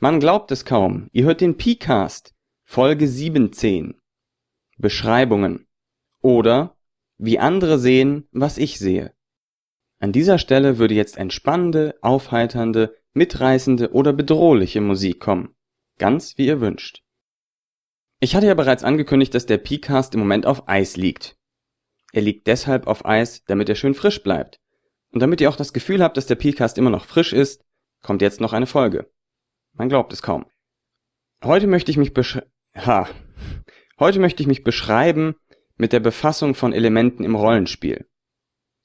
Man glaubt es kaum. Ihr hört den P-Cast, Folge 17. Beschreibungen. Oder wie andere sehen, was ich sehe. An dieser Stelle würde jetzt entspannende, aufheiternde, mitreißende oder bedrohliche Musik kommen. Ganz wie ihr wünscht. Ich hatte ja bereits angekündigt, dass der P-Cast im Moment auf Eis liegt. Er liegt deshalb auf Eis, damit er schön frisch bleibt. Und damit ihr auch das Gefühl habt, dass der P-Cast immer noch frisch ist, kommt jetzt noch eine Folge. Man glaubt es kaum. Heute möchte ich mich besch ha. Heute möchte ich mich beschreiben mit der Befassung von Elementen im Rollenspiel.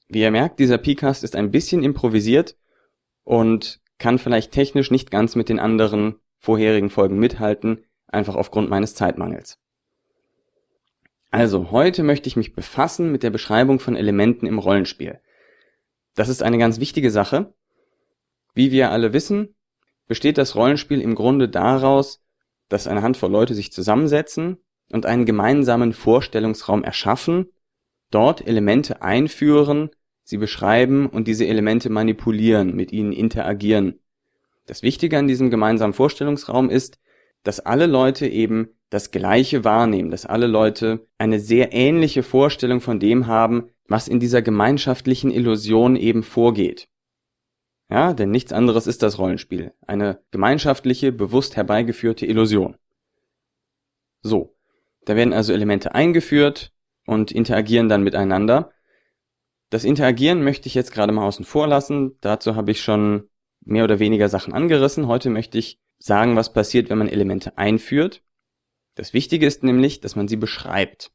Wie ihr merkt, dieser Pcast ist ein bisschen improvisiert und kann vielleicht technisch nicht ganz mit den anderen vorherigen Folgen mithalten, einfach aufgrund meines Zeitmangels. Also, heute möchte ich mich befassen mit der Beschreibung von Elementen im Rollenspiel. Das ist eine ganz wichtige Sache. Wie wir alle wissen, besteht das Rollenspiel im Grunde daraus, dass eine Handvoll Leute sich zusammensetzen und einen gemeinsamen Vorstellungsraum erschaffen, dort Elemente einführen, sie beschreiben und diese Elemente manipulieren, mit ihnen interagieren. Das Wichtige an diesem gemeinsamen Vorstellungsraum ist, dass alle Leute eben das Gleiche wahrnehmen, dass alle Leute eine sehr ähnliche Vorstellung von dem haben, was in dieser gemeinschaftlichen Illusion eben vorgeht. Ja, denn nichts anderes ist das Rollenspiel. Eine gemeinschaftliche, bewusst herbeigeführte Illusion. So. Da werden also Elemente eingeführt und interagieren dann miteinander. Das Interagieren möchte ich jetzt gerade mal außen vor lassen. Dazu habe ich schon mehr oder weniger Sachen angerissen. Heute möchte ich sagen, was passiert, wenn man Elemente einführt. Das Wichtige ist nämlich, dass man sie beschreibt.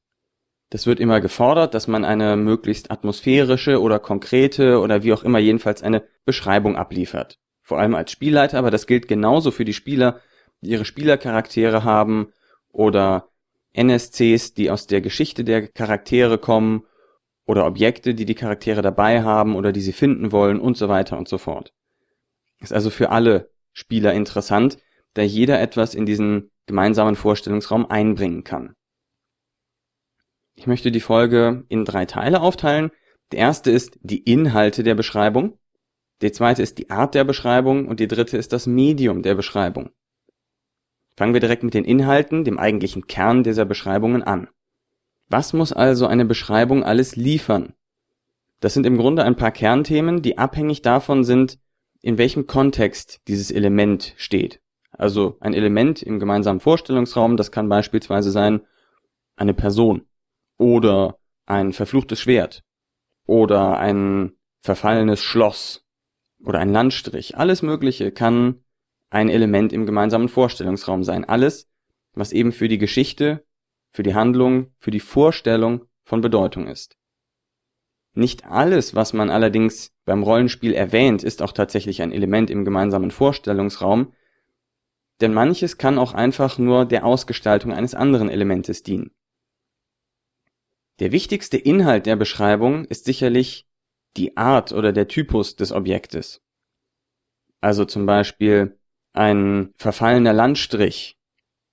Das wird immer gefordert, dass man eine möglichst atmosphärische oder konkrete oder wie auch immer jedenfalls eine Beschreibung abliefert. Vor allem als Spielleiter, aber das gilt genauso für die Spieler, die ihre Spielercharaktere haben oder NSCs, die aus der Geschichte der Charaktere kommen oder Objekte, die die Charaktere dabei haben oder die sie finden wollen und so weiter und so fort. Ist also für alle Spieler interessant, da jeder etwas in diesen gemeinsamen Vorstellungsraum einbringen kann. Ich möchte die Folge in drei Teile aufteilen. Der erste ist die Inhalte der Beschreibung. Der zweite ist die Art der Beschreibung und die dritte ist das Medium der Beschreibung. Fangen wir direkt mit den Inhalten, dem eigentlichen Kern dieser Beschreibungen an. Was muss also eine Beschreibung alles liefern? Das sind im Grunde ein paar Kernthemen, die abhängig davon sind, in welchem Kontext dieses Element steht. Also ein Element im gemeinsamen Vorstellungsraum, das kann beispielsweise sein eine Person oder ein verfluchtes Schwert oder ein verfallenes Schloss oder ein Landstrich. Alles Mögliche kann ein Element im gemeinsamen Vorstellungsraum sein. Alles, was eben für die Geschichte, für die Handlung, für die Vorstellung von Bedeutung ist. Nicht alles, was man allerdings beim Rollenspiel erwähnt, ist auch tatsächlich ein Element im gemeinsamen Vorstellungsraum, denn manches kann auch einfach nur der Ausgestaltung eines anderen Elementes dienen. Der wichtigste Inhalt der Beschreibung ist sicherlich die Art oder der Typus des Objektes. Also zum Beispiel ein verfallener Landstrich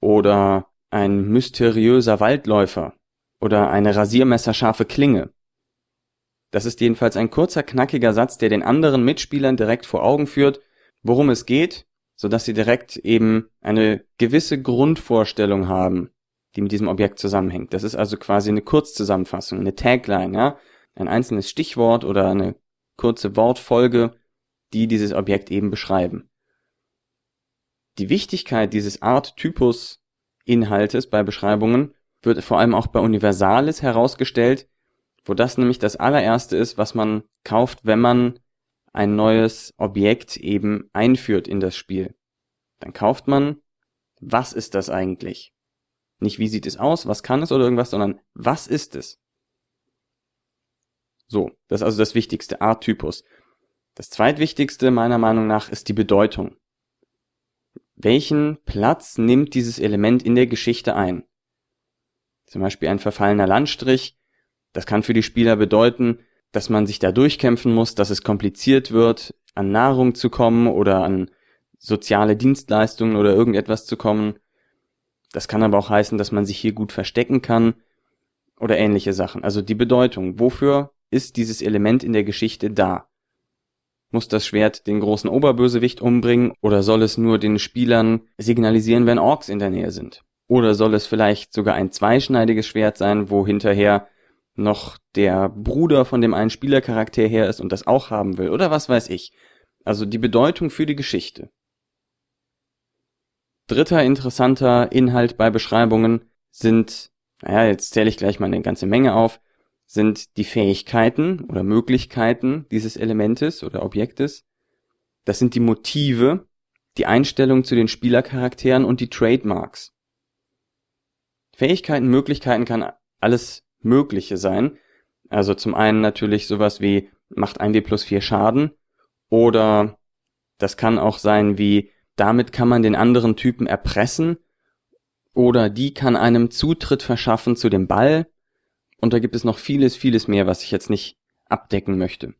oder ein mysteriöser Waldläufer oder eine rasiermesserscharfe Klinge. Das ist jedenfalls ein kurzer, knackiger Satz, der den anderen Mitspielern direkt vor Augen führt, worum es geht, so dass sie direkt eben eine gewisse Grundvorstellung haben, die mit diesem Objekt zusammenhängt. Das ist also quasi eine Kurzzusammenfassung, eine Tagline, ja, ein einzelnes Stichwort oder eine kurze Wortfolge, die dieses Objekt eben beschreiben. Die Wichtigkeit dieses Art-Typus Inhaltes bei Beschreibungen wird vor allem auch bei Universalis herausgestellt, wo das nämlich das allererste ist, was man kauft, wenn man ein neues Objekt eben einführt in das Spiel. Dann kauft man, was ist das eigentlich? Nicht wie sieht es aus, was kann es oder irgendwas, sondern was ist es? So, das ist also das wichtigste, Arttypus. Das zweitwichtigste meiner Meinung nach ist die Bedeutung. Welchen Platz nimmt dieses Element in der Geschichte ein? Zum Beispiel ein verfallener Landstrich. Das kann für die Spieler bedeuten, dass man sich da durchkämpfen muss, dass es kompliziert wird, an Nahrung zu kommen oder an soziale Dienstleistungen oder irgendetwas zu kommen. Das kann aber auch heißen, dass man sich hier gut verstecken kann oder ähnliche Sachen. Also die Bedeutung. Wofür ist dieses Element in der Geschichte da? Muss das Schwert den großen Oberbösewicht umbringen oder soll es nur den Spielern signalisieren, wenn Orks in der Nähe sind? Oder soll es vielleicht sogar ein zweischneidiges Schwert sein, wo hinterher noch der Bruder von dem einen Spielercharakter her ist und das auch haben will? Oder was weiß ich? Also die Bedeutung für die Geschichte. Dritter interessanter Inhalt bei Beschreibungen sind, naja, jetzt zähle ich gleich mal eine ganze Menge auf, sind die Fähigkeiten oder Möglichkeiten dieses Elementes oder Objektes. Das sind die Motive, die Einstellung zu den Spielercharakteren und die Trademarks. Fähigkeiten, Möglichkeiten kann alles Mögliche sein. Also zum einen natürlich sowas wie macht 1w plus 4 Schaden oder das kann auch sein wie damit kann man den anderen Typen erpressen oder die kann einem Zutritt verschaffen zu dem Ball und da gibt es noch vieles, vieles mehr, was ich jetzt nicht abdecken möchte.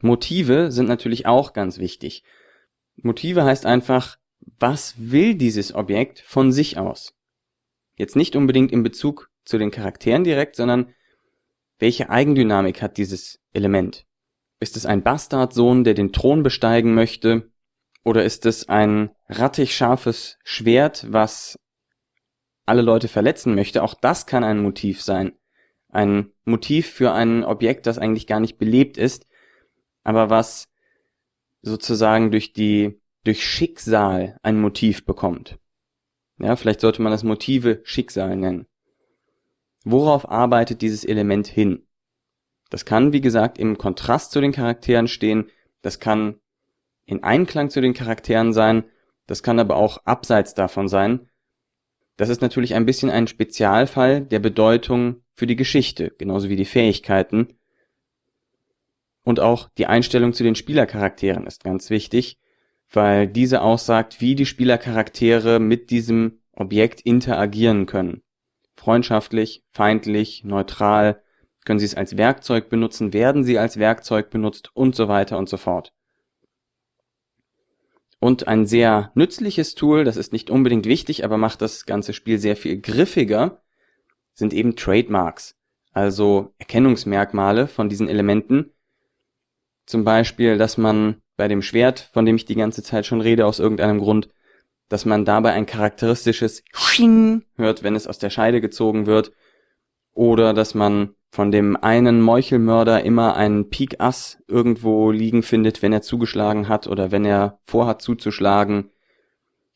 Motive sind natürlich auch ganz wichtig. Motive heißt einfach, was will dieses Objekt von sich aus? Jetzt nicht unbedingt in Bezug zu den Charakteren direkt, sondern welche Eigendynamik hat dieses Element? Ist es ein Bastardsohn, der den Thron besteigen möchte? Oder ist es ein rattig scharfes Schwert, was alle Leute verletzen möchte? Auch das kann ein Motiv sein ein Motiv für ein Objekt, das eigentlich gar nicht belebt ist, aber was sozusagen durch die, durch Schicksal ein Motiv bekommt. Ja, vielleicht sollte man das Motive Schicksal nennen. Worauf arbeitet dieses Element hin? Das kann, wie gesagt, im Kontrast zu den Charakteren stehen, das kann in Einklang zu den Charakteren sein, das kann aber auch abseits davon sein. Das ist natürlich ein bisschen ein Spezialfall der Bedeutung für die Geschichte, genauso wie die Fähigkeiten. Und auch die Einstellung zu den Spielercharakteren ist ganz wichtig, weil diese aussagt, wie die Spielercharaktere mit diesem Objekt interagieren können. Freundschaftlich, feindlich, neutral, können sie es als Werkzeug benutzen, werden sie als Werkzeug benutzt und so weiter und so fort. Und ein sehr nützliches Tool, das ist nicht unbedingt wichtig, aber macht das ganze Spiel sehr viel griffiger, sind eben Trademarks, also Erkennungsmerkmale von diesen Elementen. Zum Beispiel, dass man bei dem Schwert, von dem ich die ganze Zeit schon rede, aus irgendeinem Grund, dass man dabei ein charakteristisches Sching hört, wenn es aus der Scheide gezogen wird, oder dass man von dem einen Meuchelmörder immer einen Pik Ass irgendwo liegen findet, wenn er zugeschlagen hat oder wenn er vorhat zuzuschlagen,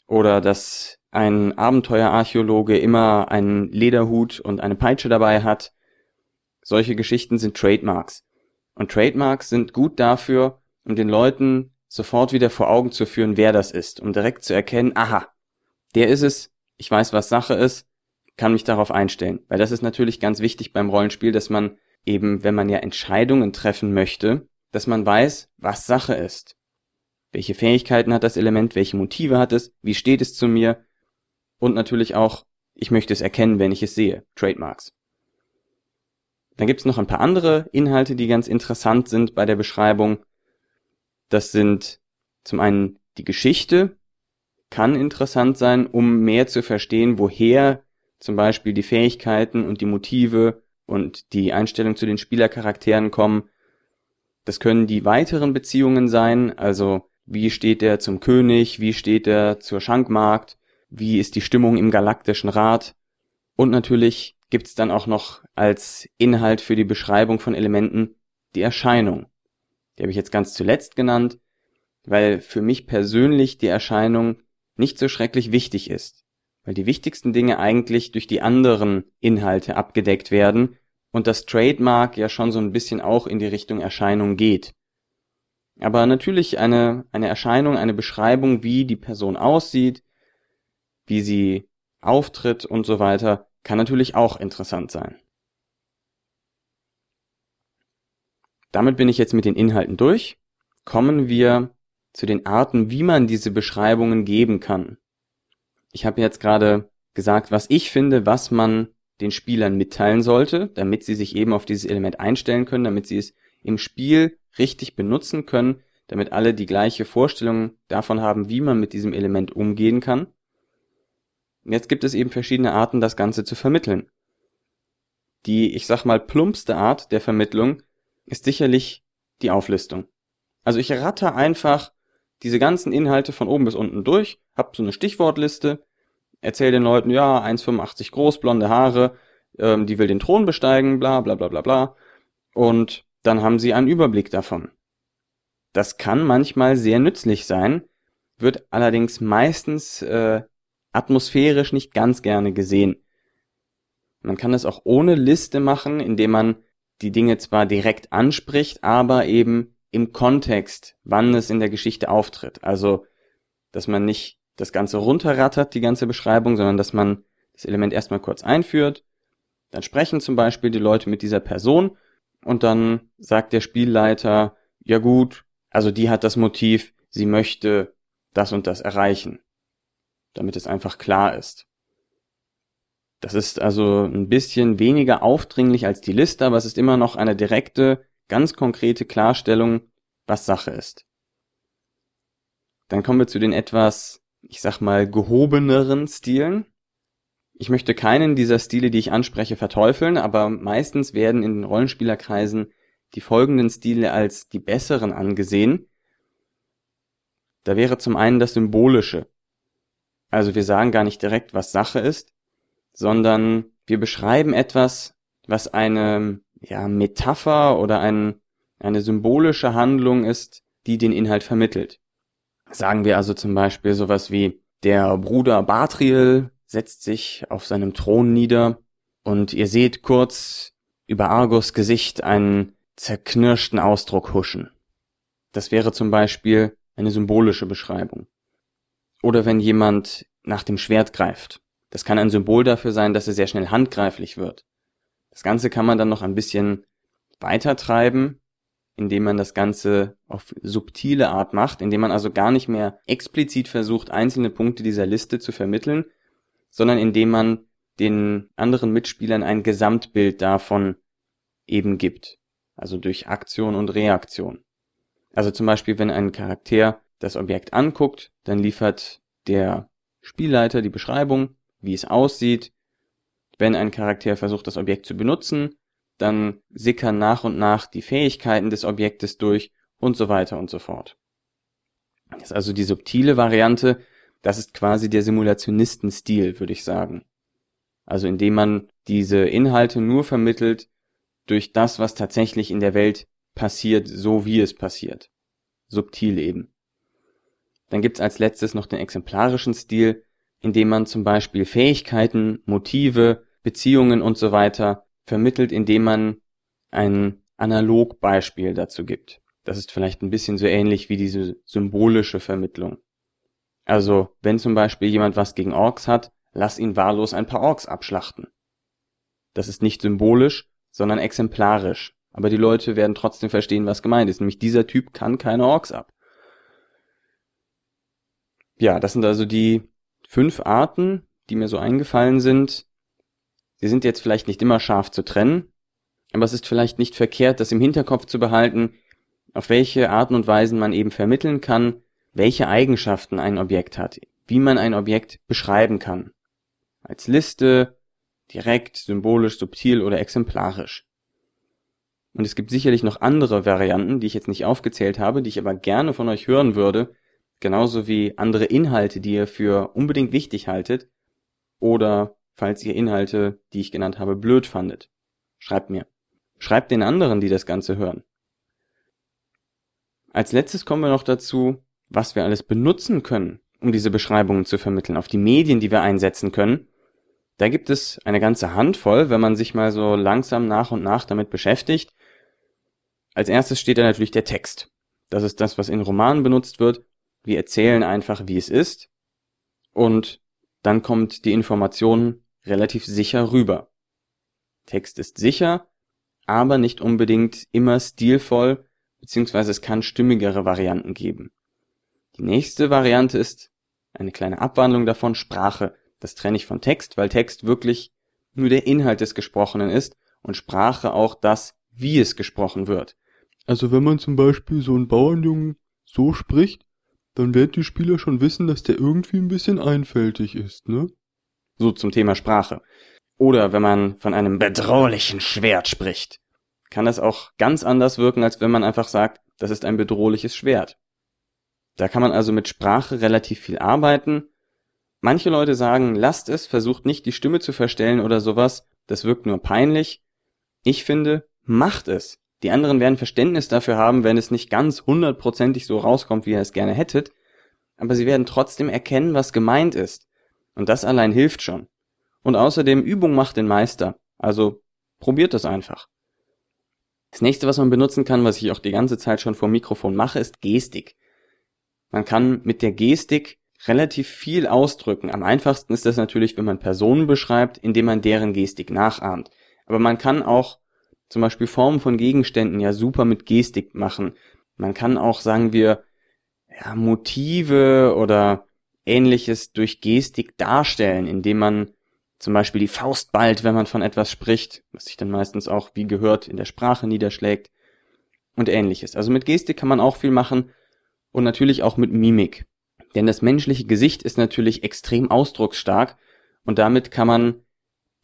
oder dass ein Abenteuerarchäologe immer einen Lederhut und eine Peitsche dabei hat. Solche Geschichten sind Trademarks. Und Trademarks sind gut dafür, um den Leuten sofort wieder vor Augen zu führen, wer das ist, um direkt zu erkennen, aha, der ist es, ich weiß, was Sache ist, kann mich darauf einstellen. Weil das ist natürlich ganz wichtig beim Rollenspiel, dass man eben, wenn man ja Entscheidungen treffen möchte, dass man weiß, was Sache ist. Welche Fähigkeiten hat das Element, welche Motive hat es, wie steht es zu mir, und natürlich auch, ich möchte es erkennen, wenn ich es sehe. Trademarks. Dann gibt es noch ein paar andere Inhalte, die ganz interessant sind bei der Beschreibung. Das sind zum einen die Geschichte, kann interessant sein, um mehr zu verstehen, woher zum Beispiel die Fähigkeiten und die Motive und die Einstellung zu den Spielercharakteren kommen. Das können die weiteren Beziehungen sein, also wie steht er zum König, wie steht er zur Schankmarkt, wie ist die Stimmung im Galaktischen Rat und natürlich gibt's dann auch noch als Inhalt für die Beschreibung von Elementen die Erscheinung. Die habe ich jetzt ganz zuletzt genannt, weil für mich persönlich die Erscheinung nicht so schrecklich wichtig ist, weil die wichtigsten Dinge eigentlich durch die anderen Inhalte abgedeckt werden und das Trademark ja schon so ein bisschen auch in die Richtung Erscheinung geht. Aber natürlich eine, eine Erscheinung, eine Beschreibung, wie die Person aussieht, wie sie auftritt und so weiter, kann natürlich auch interessant sein. Damit bin ich jetzt mit den Inhalten durch. Kommen wir zu den Arten, wie man diese Beschreibungen geben kann. Ich habe jetzt gerade gesagt, was ich finde, was man den Spielern mitteilen sollte, damit sie sich eben auf dieses Element einstellen können, damit sie es im Spiel richtig benutzen können, damit alle die gleiche Vorstellung davon haben, wie man mit diesem Element umgehen kann. Jetzt gibt es eben verschiedene Arten, das Ganze zu vermitteln. Die, ich sag mal, plumpste Art der Vermittlung ist sicherlich die Auflistung. Also ich ratter einfach diese ganzen Inhalte von oben bis unten durch, hab so eine Stichwortliste, erzähl den Leuten, ja, 1,85 groß, blonde Haare, ähm, die will den Thron besteigen, bla bla bla bla bla. Und dann haben sie einen Überblick davon. Das kann manchmal sehr nützlich sein, wird allerdings meistens äh, atmosphärisch nicht ganz gerne gesehen. Man kann es auch ohne Liste machen, indem man die Dinge zwar direkt anspricht, aber eben im Kontext, wann es in der Geschichte auftritt. Also, dass man nicht das Ganze runterrattert, die ganze Beschreibung, sondern dass man das Element erstmal kurz einführt. Dann sprechen zum Beispiel die Leute mit dieser Person und dann sagt der Spielleiter, ja gut, also die hat das Motiv, sie möchte das und das erreichen, damit es einfach klar ist. Das ist also ein bisschen weniger aufdringlich als die Liste, aber es ist immer noch eine direkte, ganz konkrete Klarstellung, was Sache ist. Dann kommen wir zu den etwas, ich sag mal, gehobeneren Stilen. Ich möchte keinen dieser Stile, die ich anspreche, verteufeln, aber meistens werden in den Rollenspielerkreisen die folgenden Stile als die besseren angesehen. Da wäre zum einen das Symbolische. Also wir sagen gar nicht direkt, was Sache ist, sondern wir beschreiben etwas, was eine ja, Metapher oder ein, eine symbolische Handlung ist, die den Inhalt vermittelt. Sagen wir also zum Beispiel sowas wie der Bruder Batriel setzt sich auf seinem Thron nieder und ihr seht kurz über Argos Gesicht einen zerknirschten Ausdruck huschen. Das wäre zum Beispiel eine symbolische Beschreibung. Oder wenn jemand nach dem Schwert greift. Das kann ein Symbol dafür sein, dass er sehr schnell handgreiflich wird. Das Ganze kann man dann noch ein bisschen weiter treiben, indem man das Ganze auf subtile Art macht, indem man also gar nicht mehr explizit versucht, einzelne Punkte dieser Liste zu vermitteln, sondern indem man den anderen Mitspielern ein Gesamtbild davon eben gibt also durch Aktion und Reaktion. Also zum Beispiel, wenn ein Charakter das Objekt anguckt, dann liefert der Spielleiter die Beschreibung, wie es aussieht. Wenn ein Charakter versucht, das Objekt zu benutzen, dann sickern nach und nach die Fähigkeiten des Objektes durch und so weiter und so fort. Das ist also die subtile Variante, das ist quasi der Simulationistenstil, würde ich sagen. Also indem man diese Inhalte nur vermittelt, durch das, was tatsächlich in der Welt passiert, so wie es passiert. Subtil eben. Dann gibt's als letztes noch den exemplarischen Stil, in dem man zum Beispiel Fähigkeiten, Motive, Beziehungen und so weiter vermittelt, indem man ein Analogbeispiel dazu gibt. Das ist vielleicht ein bisschen so ähnlich wie diese symbolische Vermittlung. Also, wenn zum Beispiel jemand was gegen Orks hat, lass ihn wahllos ein paar Orks abschlachten. Das ist nicht symbolisch, sondern exemplarisch. Aber die Leute werden trotzdem verstehen, was gemeint ist. Nämlich dieser Typ kann keine Orks ab. Ja, das sind also die fünf Arten, die mir so eingefallen sind. Sie sind jetzt vielleicht nicht immer scharf zu trennen, aber es ist vielleicht nicht verkehrt, das im Hinterkopf zu behalten, auf welche Arten und Weisen man eben vermitteln kann, welche Eigenschaften ein Objekt hat, wie man ein Objekt beschreiben kann. Als Liste, direkt, symbolisch, subtil oder exemplarisch. Und es gibt sicherlich noch andere Varianten, die ich jetzt nicht aufgezählt habe, die ich aber gerne von euch hören würde, genauso wie andere Inhalte, die ihr für unbedingt wichtig haltet, oder falls ihr Inhalte, die ich genannt habe, blöd fandet. Schreibt mir. Schreibt den anderen, die das Ganze hören. Als letztes kommen wir noch dazu, was wir alles benutzen können, um diese Beschreibungen zu vermitteln, auf die Medien, die wir einsetzen können da gibt es eine ganze Handvoll, wenn man sich mal so langsam nach und nach damit beschäftigt. Als erstes steht da natürlich der Text. Das ist das, was in Romanen benutzt wird. Wir erzählen einfach, wie es ist. Und dann kommt die Information relativ sicher rüber. Text ist sicher, aber nicht unbedingt immer stilvoll, beziehungsweise es kann stimmigere Varianten geben. Die nächste Variante ist eine kleine Abwandlung davon, Sprache. Das trenne ich von Text, weil Text wirklich nur der Inhalt des Gesprochenen ist und Sprache auch das, wie es gesprochen wird. Also wenn man zum Beispiel so einen Bauernjungen so spricht, dann werden die Spieler schon wissen, dass der irgendwie ein bisschen einfältig ist, ne? So zum Thema Sprache. Oder wenn man von einem bedrohlichen Schwert spricht, kann das auch ganz anders wirken, als wenn man einfach sagt, Das ist ein bedrohliches Schwert. Da kann man also mit Sprache relativ viel arbeiten. Manche Leute sagen, lasst es, versucht nicht die Stimme zu verstellen oder sowas, das wirkt nur peinlich. Ich finde, macht es. Die anderen werden Verständnis dafür haben, wenn es nicht ganz hundertprozentig so rauskommt, wie ihr es gerne hättet, aber sie werden trotzdem erkennen, was gemeint ist. Und das allein hilft schon. Und außerdem Übung macht den Meister. Also probiert das einfach. Das nächste, was man benutzen kann, was ich auch die ganze Zeit schon vor Mikrofon mache, ist Gestik. Man kann mit der Gestik relativ viel ausdrücken. Am einfachsten ist das natürlich, wenn man Personen beschreibt, indem man deren Gestik nachahmt. Aber man kann auch zum Beispiel Formen von Gegenständen ja super mit Gestik machen. Man kann auch, sagen wir, ja, Motive oder ähnliches durch Gestik darstellen, indem man zum Beispiel die Faust ballt, wenn man von etwas spricht, was sich dann meistens auch, wie gehört, in der Sprache niederschlägt und ähnliches. Also mit Gestik kann man auch viel machen und natürlich auch mit Mimik. Denn das menschliche Gesicht ist natürlich extrem ausdrucksstark und damit kann man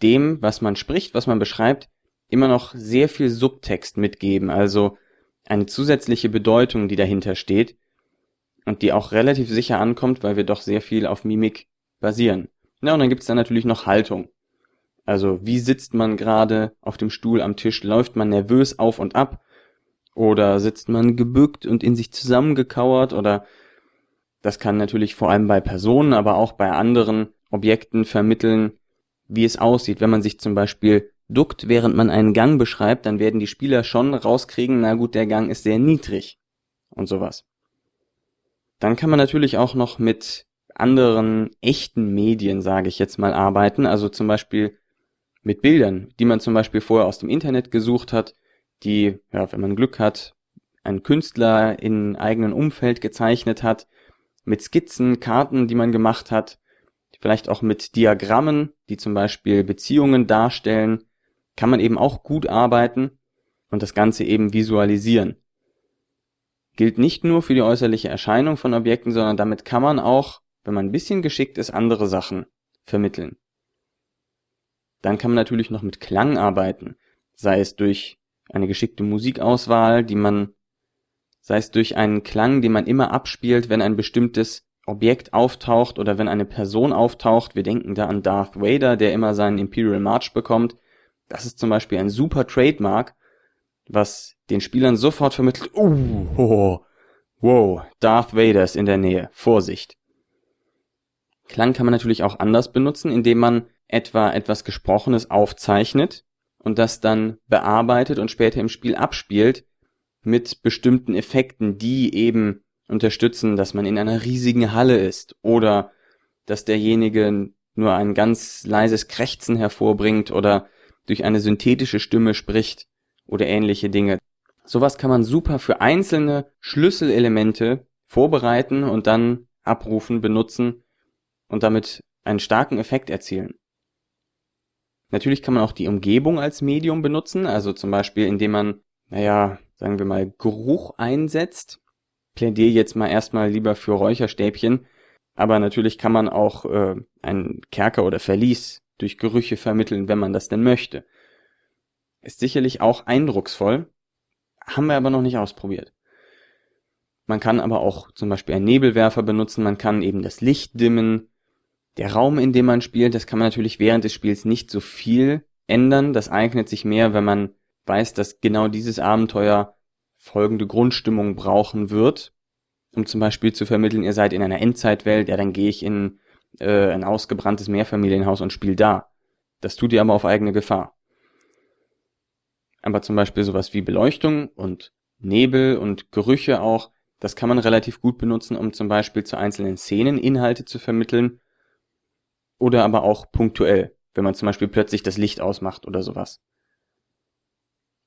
dem, was man spricht, was man beschreibt, immer noch sehr viel Subtext mitgeben, also eine zusätzliche Bedeutung, die dahinter steht und die auch relativ sicher ankommt, weil wir doch sehr viel auf Mimik basieren. Ja, und dann gibt's dann natürlich noch Haltung. Also wie sitzt man gerade auf dem Stuhl am Tisch? Läuft man nervös auf und ab? Oder sitzt man gebückt und in sich zusammengekauert? Oder das kann natürlich vor allem bei Personen, aber auch bei anderen Objekten vermitteln, wie es aussieht. Wenn man sich zum Beispiel duckt, während man einen Gang beschreibt, dann werden die Spieler schon rauskriegen, na gut, der Gang ist sehr niedrig und sowas. Dann kann man natürlich auch noch mit anderen echten Medien, sage ich jetzt mal, arbeiten. Also zum Beispiel mit Bildern, die man zum Beispiel vorher aus dem Internet gesucht hat, die, ja, wenn man Glück hat, ein Künstler in eigenen Umfeld gezeichnet hat, mit Skizzen, Karten, die man gemacht hat, vielleicht auch mit Diagrammen, die zum Beispiel Beziehungen darstellen, kann man eben auch gut arbeiten und das Ganze eben visualisieren gilt nicht nur für die äußerliche Erscheinung von Objekten, sondern damit kann man auch, wenn man ein bisschen geschickt ist, andere Sachen vermitteln. Dann kann man natürlich noch mit Klang arbeiten, sei es durch eine geschickte Musikauswahl, die man, sei es durch einen Klang, den man immer abspielt, wenn ein bestimmtes Objekt auftaucht oder wenn eine Person auftaucht. Wir denken da an Darth Vader, der immer seinen Imperial March bekommt. Das ist zum Beispiel ein super Trademark, was den Spielern sofort vermittelt, uh, oh, wow, Darth Vader ist in der Nähe, Vorsicht. Klang kann man natürlich auch anders benutzen, indem man etwa etwas Gesprochenes aufzeichnet und das dann bearbeitet und später im Spiel abspielt mit bestimmten Effekten, die eben unterstützen, dass man in einer riesigen Halle ist oder dass derjenige nur ein ganz leises Krächzen hervorbringt oder durch eine synthetische Stimme spricht oder ähnliche Dinge. Sowas kann man super für einzelne Schlüsselelemente vorbereiten und dann abrufen, benutzen und damit einen starken Effekt erzielen. Natürlich kann man auch die Umgebung als Medium benutzen, also zum Beispiel indem man, naja, sagen wir mal, Geruch einsetzt. Plädiere jetzt mal erstmal lieber für Räucherstäbchen, aber natürlich kann man auch äh, einen Kerker oder Verlies durch Gerüche vermitteln, wenn man das denn möchte. Ist sicherlich auch eindrucksvoll, haben wir aber noch nicht ausprobiert. Man kann aber auch zum Beispiel einen Nebelwerfer benutzen, man kann eben das Licht dimmen. Der Raum, in dem man spielt, das kann man natürlich während des Spiels nicht so viel ändern. Das eignet sich mehr, wenn man weiß, dass genau dieses Abenteuer folgende Grundstimmung brauchen wird. Um zum Beispiel zu vermitteln, ihr seid in einer Endzeitwelt, ja, dann gehe ich in äh, ein ausgebranntes Mehrfamilienhaus und spiele da. Das tut ihr aber auf eigene Gefahr. Aber zum Beispiel sowas wie Beleuchtung und Nebel und Gerüche auch, das kann man relativ gut benutzen, um zum Beispiel zu einzelnen Szenen Inhalte zu vermitteln. Oder aber auch punktuell, wenn man zum Beispiel plötzlich das Licht ausmacht oder sowas.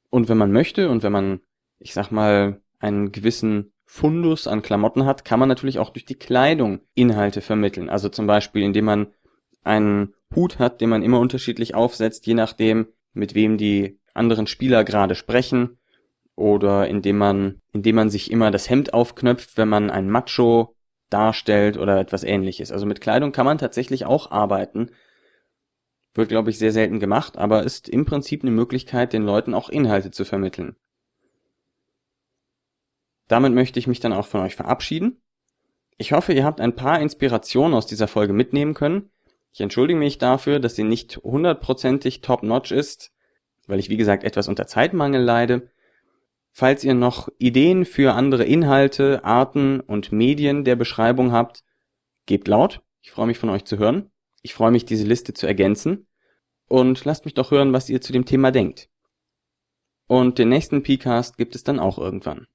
Und wenn man möchte und wenn man, ich sag mal, einen gewissen Fundus an Klamotten hat, kann man natürlich auch durch die Kleidung Inhalte vermitteln. Also zum Beispiel, indem man einen Hut hat, den man immer unterschiedlich aufsetzt, je nachdem, mit wem die anderen Spieler gerade sprechen oder indem man, indem man sich immer das Hemd aufknöpft, wenn man ein Macho darstellt oder etwas ähnliches. Also mit Kleidung kann man tatsächlich auch arbeiten. Wird, glaube ich, sehr selten gemacht, aber ist im Prinzip eine Möglichkeit, den Leuten auch Inhalte zu vermitteln. Damit möchte ich mich dann auch von euch verabschieden. Ich hoffe, ihr habt ein paar Inspirationen aus dieser Folge mitnehmen können. Ich entschuldige mich dafür, dass sie nicht hundertprozentig top-notch ist, weil ich wie gesagt etwas unter Zeitmangel leide. Falls ihr noch Ideen für andere Inhalte, Arten und Medien der Beschreibung habt, gebt laut. Ich freue mich von euch zu hören. Ich freue mich, diese Liste zu ergänzen. Und lasst mich doch hören, was ihr zu dem Thema denkt. Und den nächsten PCast gibt es dann auch irgendwann.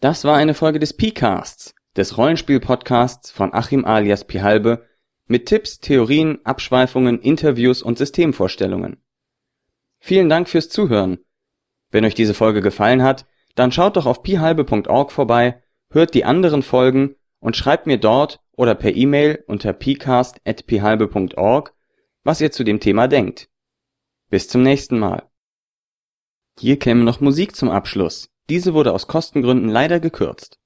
Das war eine Folge des PCasts, des Rollenspiel-Podcasts von Achim alias Pihalbe, mit Tipps, Theorien, Abschweifungen, Interviews und Systemvorstellungen. Vielen Dank fürs Zuhören. Wenn euch diese Folge gefallen hat, dann schaut doch auf pihalbe.org vorbei, hört die anderen Folgen und schreibt mir dort oder per E-Mail unter pcast.pihalbe.org, was ihr zu dem Thema denkt. Bis zum nächsten Mal. Hier käme noch Musik zum Abschluss. Diese wurde aus Kostengründen leider gekürzt